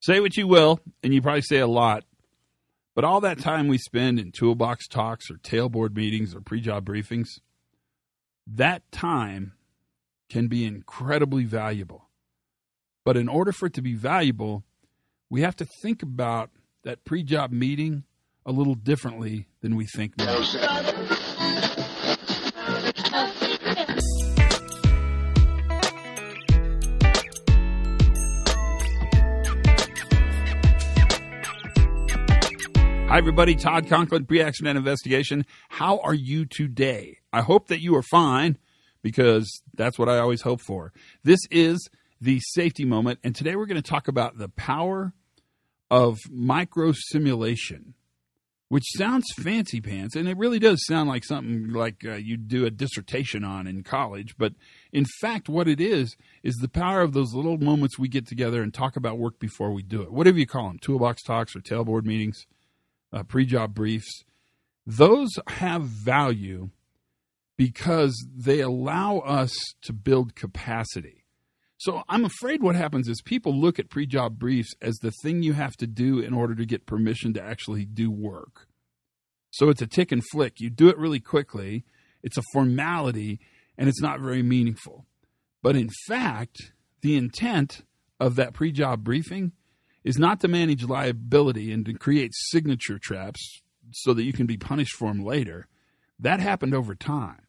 Say what you will, and you probably say a lot, but all that time we spend in toolbox talks or tailboard meetings or pre job briefings, that time can be incredibly valuable. But in order for it to be valuable, we have to think about that pre job meeting a little differently than we think now. Hi, everybody. Todd Conklin, pre accident investigation. How are you today? I hope that you are fine because that's what I always hope for. This is the safety moment, and today we're going to talk about the power of micro simulation, which sounds fancy pants, and it really does sound like something like uh, you do a dissertation on in college. But in fact, what it is, is the power of those little moments we get together and talk about work before we do it. Whatever you call them toolbox talks or tailboard meetings uh, pre job briefs, those have value because they allow us to build capacity. So I'm afraid what happens is people look at pre job briefs as the thing you have to do in order to get permission to actually do work. So it's a tick and flick. You do it really quickly, it's a formality, and it's not very meaningful. But in fact, the intent of that pre job briefing is not to manage liability and to create signature traps so that you can be punished for them later. That happened over time.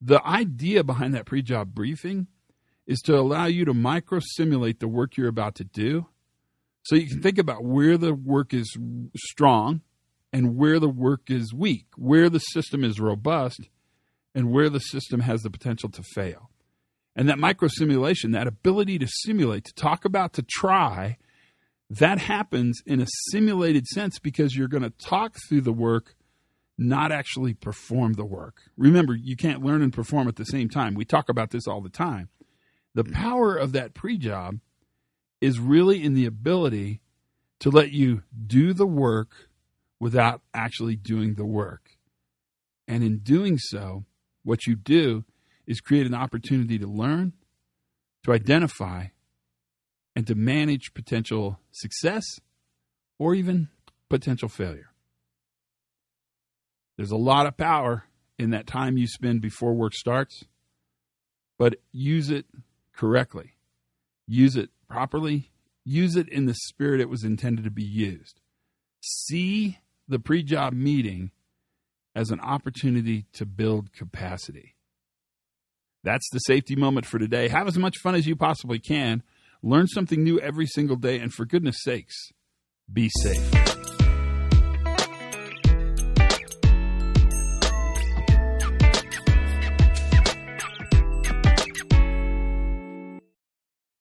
The idea behind that pre job briefing is to allow you to micro simulate the work you're about to do so you can think about where the work is strong and where the work is weak, where the system is robust and where the system has the potential to fail. And that micro simulation, that ability to simulate, to talk about, to try, that happens in a simulated sense because you're going to talk through the work, not actually perform the work. Remember, you can't learn and perform at the same time. We talk about this all the time. The mm-hmm. power of that pre job is really in the ability to let you do the work without actually doing the work. And in doing so, what you do is create an opportunity to learn, to identify, and to manage potential success or even potential failure. There's a lot of power in that time you spend before work starts, but use it correctly. Use it properly. Use it in the spirit it was intended to be used. See the pre job meeting as an opportunity to build capacity. That's the safety moment for today. Have as much fun as you possibly can. Learn something new every single day, and for goodness sakes, be safe.